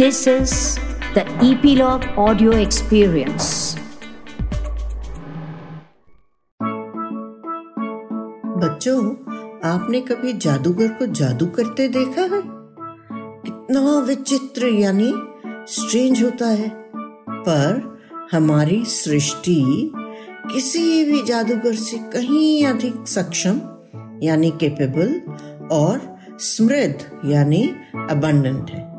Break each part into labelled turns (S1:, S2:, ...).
S1: This is the Epilogue Audio Experience.
S2: बच्चों, आपने कभी जादूगर को जादू करते देखा है? कितना विचित्र यानी स्ट्रेंज होता है। पर हमारी सृष्टि किसी भी जादूगर से कहीं अधिक सक्षम, यानी केपेबल और समृद्ध, यानी अबंडेंट है।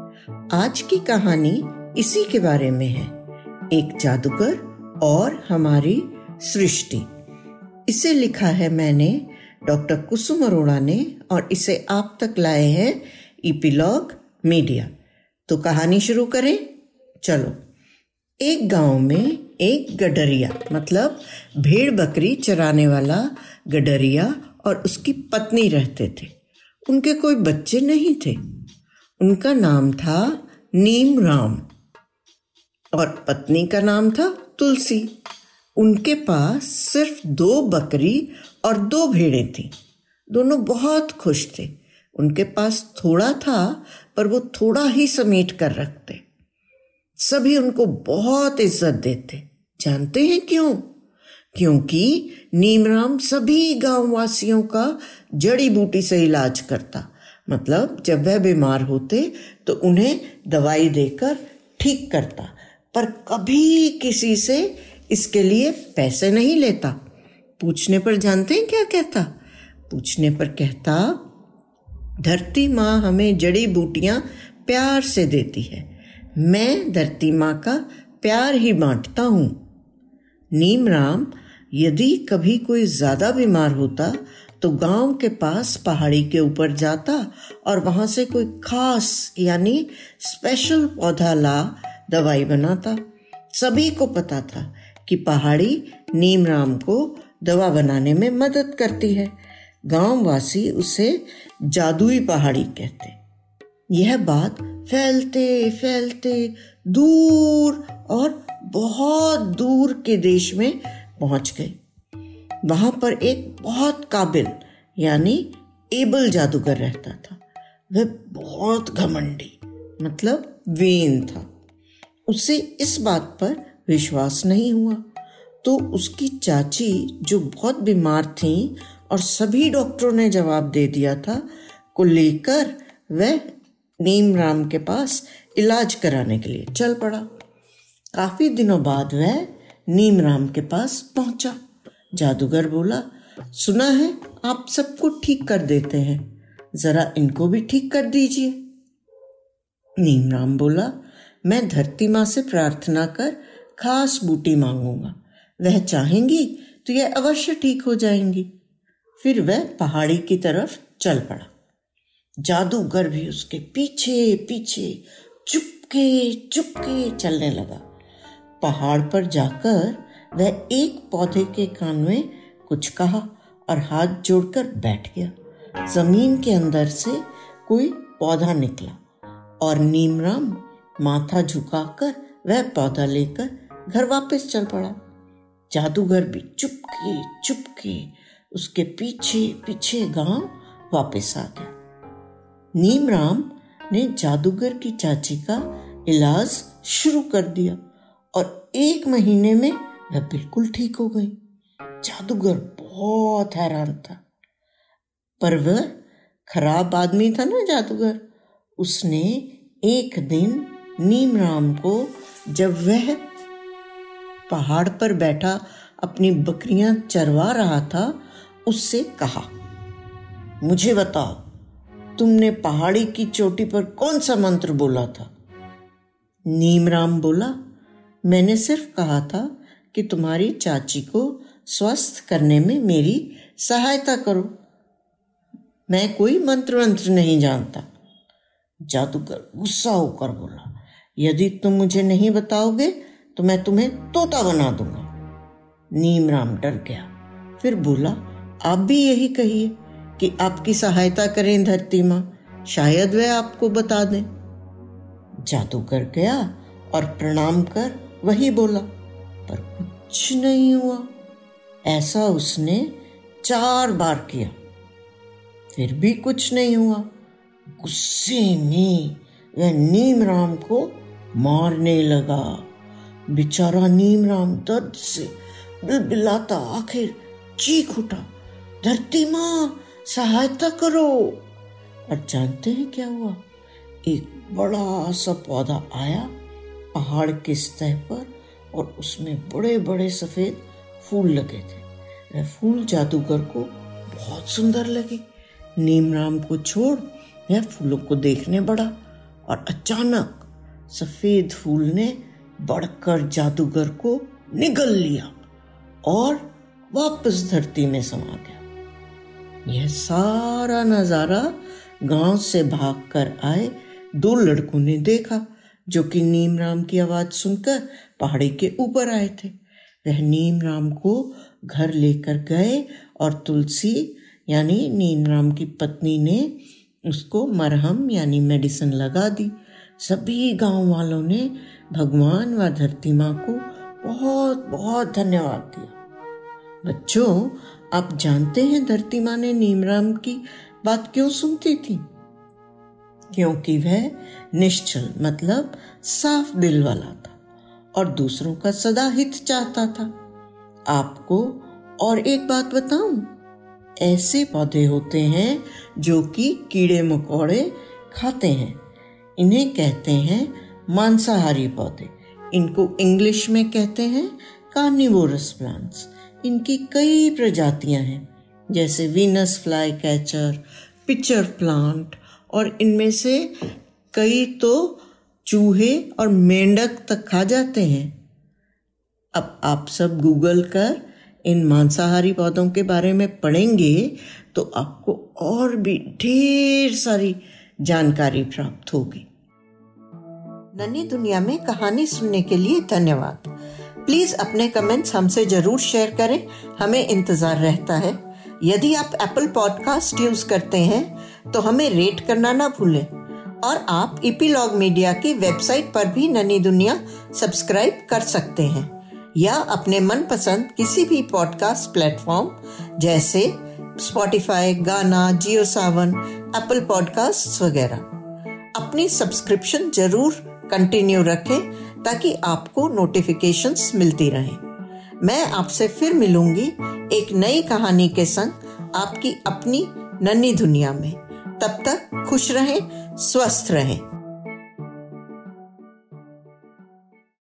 S2: आज की कहानी इसी के बारे में है। एक जादूगर और हमारी सृष्टि। इसे लिखा है मैंने डॉक्टर कुसुम अरोड़ा ने और इसे आप तक लाए हैं इपिलॉग मीडिया। तो कहानी शुरू करें। चलो। एक गाँव में एक गडरिया मतलब भेड़ बकरी चराने वाला गडरिया और उसकी पत्नी रहते थे। उनके कोई बच्चे नहीं थे। उनका नाम था नीम राम और पत्नी का नाम था तुलसी। उनके पास सिर्फ़ दो बकरी और दो भेड़ें थीं। दोनों बहुत खुश थे। उनके पास थोड़ा था, पर वो थोड़ा ही समेट कर रखते। सभी उनको बहुत इज़्ज़त देते। जानते हैं क्यों? क्योंकि नीमराम सभी गाँव वासियों का जड़ी बूटी से इलाज करता। मतलब जब वह बीमार होते तो उन्हें दवाई देकर ठीक करता। पर कभी किसी से इसके लिए पैसे नहीं लेता। पूछने पर जानते हैं क्या कहता? पूछने पर कहता, धरती माँ हमें जड़ी बूटियाँ प्यार से देती है। मैं धरती माँ का प्यार ही बांटता हूँ। नीम राम यदि कभी कोई ज़्यादा बीमार होता तो गाँव के पास पहाड़ी के ऊपर जाता और वहाँ से कोई खास, यानी स्पेशल पौधा ला, दवाई बनाता। सभी को पता था कि पहाड़ी नीम राम को दवा बनाने में मदद करती है। गाँव वासी उसे जादुई पहाड़ी कहते। यह बात फैलते फैलते दूर और बहुत दूर के देश में पहुँच गई। वहाँ पर एक बहुत काबिल, यानी एबल जादूगर रहता था। वह बहुत घमंडी मतलब वेन था। उसे इस बात पर विश्वास नहीं हुआ। तो उसकी चाची, जो बहुत बीमार थी और सभी डॉक्टरों ने जवाब दे दिया था, को लेकर वह नीम राम के पास इलाज कराने के लिए चल पड़ा। काफ़ी दिनों बाद वह नीम राम के पास पहुँचा। जादूगर बोला, सुना है, आप सबको ठीक कर देते हैं। जरा इनको भी ठीक कर दीजिए। नीमराम बोला, मैं धरती माँ से प्रार्थना कर खास बूटी मांगूँगा। वह चाहेंगी तो यह अवश्य ठीक हो जाएँगी। फिर वह पहाड़ी की तरफ़ चल पड़ा। जादूगर भी उसके पीछे पीछे, चुपके चुपके चलने लगा। पहाड़ पर जाकर वह एक पौधे के कान में कुछ कहा और हाथ जोड़कर बैठ गया। ज़मीन के अंदर से कोई पौधा निकला और नीमराम माथा झुकाकर वह पौधा लेकर घर वापस चल पड़ा। जादूगर भी चुपके चुपके उसके पीछे पीछे गाँव वापस आ गया। नीमराम ने जादूगर की चाची का इलाज शुरू कर दिया और एक महीने में वह बिल्कुल ठीक हो गई। जादूगर बहुत हैरान था। पर वह खराब आदमी था ना जादूगर। उसने एक दिन नीम राम को जब वह पहाड़ पर बैठा, अपनी बकरियाँ चरवा रहा था, उससे कहा, मुझे बताओ, तुमने पहाड़ी की चोटी पर कौन सा मंत्र बोला था? नीमराम बोला, मैंने सिर्फ़ कहा था कि तुम्हारी चाची को स्वस्थ करने में मेरी सहायता करो। मैं कोई मंत्र मंत्र नहीं जानता। जादूगर गुस्सा होकर बोला, यदि तुम मुझे नहीं बताओगे तो मैं तुम्हें तोता बना दूँगा। नीम राम डर गया। फिर बोला, आप भी यही कहिए कि आपकी सहायता करें धरती माँ, शायद वह आपको बता दें। जादूगर गया और प्रणाम कर वही बोला, पर कुछ नहीं हुआ। ऐसा उसने चार बार किया। फिर भी कुछ नहीं हुआ। गुस्से में वह नीम राम को मारने लगा। बेचारा नीम राम दर्द से बिलबिलाता आखिर चीख उठा। धरती माँ, सहायता करो। और जानते हैं क्या हुआ? एक बड़ा सा पौधा आया पहाड़ के सतह पर और उसमें बड़े बड़े सफ़ेद फूल लगे थे। वह फूल जादूगर को बहुत सुंदर लगे। नीम राम को छोड़ वह फूलों को देखने बढ़ा और अचानक सफ़ेद फूल ने बढ़कर जादूगर को निगल लिया और वापस धरती में समा गया। यह सारा नज़ारा गाँव से भागकर आए दो लड़कों ने देखा, जो कि नीम राम की आवाज़ सुनकर पहाड़ी के ऊपर आए थे। वह नीम राम को घर लेकर गए और तुलसी यानी नीम राम की पत्नी ने उसको मरहम यानी मेडिसिन लगा दी। सभी गाँव वालों ने भगवान व धरती माँ को बहुत बहुत धन्यवाद दिया। बच्चों, आप जानते हैं धरती माँ ने नीमराम की बात क्यों सुनती थी? क्योंकि वह निश्चल मतलब साफ़ दिल वाला था और दूसरों का सदा हित चाहता था। आपको और एक बात बताऊँ? ऐसे पौधे होते हैं जो कि कीड़े मकोड़े खाते हैं। इन्हें कहते हैं मांसाहारी पौधे। इनको इंग्लिश में कहते हैं कार्निवोरस प्लांट्स इनकी कई प्रजातियाँ हैं, जैसे Venus fly catcher pitcher plant और इनमें से कई तो चूहे और मेंढक तक खा जाते हैं। अब आप सब गूगल कर इन मांसाहारी पौधों के बारे में पढ़ेंगे तो आपको और भी ढेर सारी जानकारी प्राप्त होगी। नन्ही दुनिया में कहानी सुनने के लिए धन्यवाद। प्लीज़ अपने कमेंट्स हमसे ज़रूर शेयर करें, हमें इंतज़ार रहता है। यदि आप एप्पल पॉडकास्ट यूज़ करते हैं तो हमें रेट करना ना भूलें। और आप इपीलॉग मीडिया की वेबसाइट पर भी ननी दुनिया सब्सक्राइब कर सकते हैं। या अपने मनपसंद किसी भी पॉडकास्ट प्लेटफॉर्म जैसे स्पॉटिफाई गाना जियो सावन एप्पल पॉडकास्ट वगैरह। अपनी सब्सक्रिप्शन ज़रूर कंटिन्यू रखें, ताकि आपको नोटिफिकेशंस मिलती रहें। मैं आपसे फिर मिलूँगी एक नई कहानी के संग आपकी अपनी नन्ही दुनिया में। तब तक खुश रहें, स्वस्थ रहें।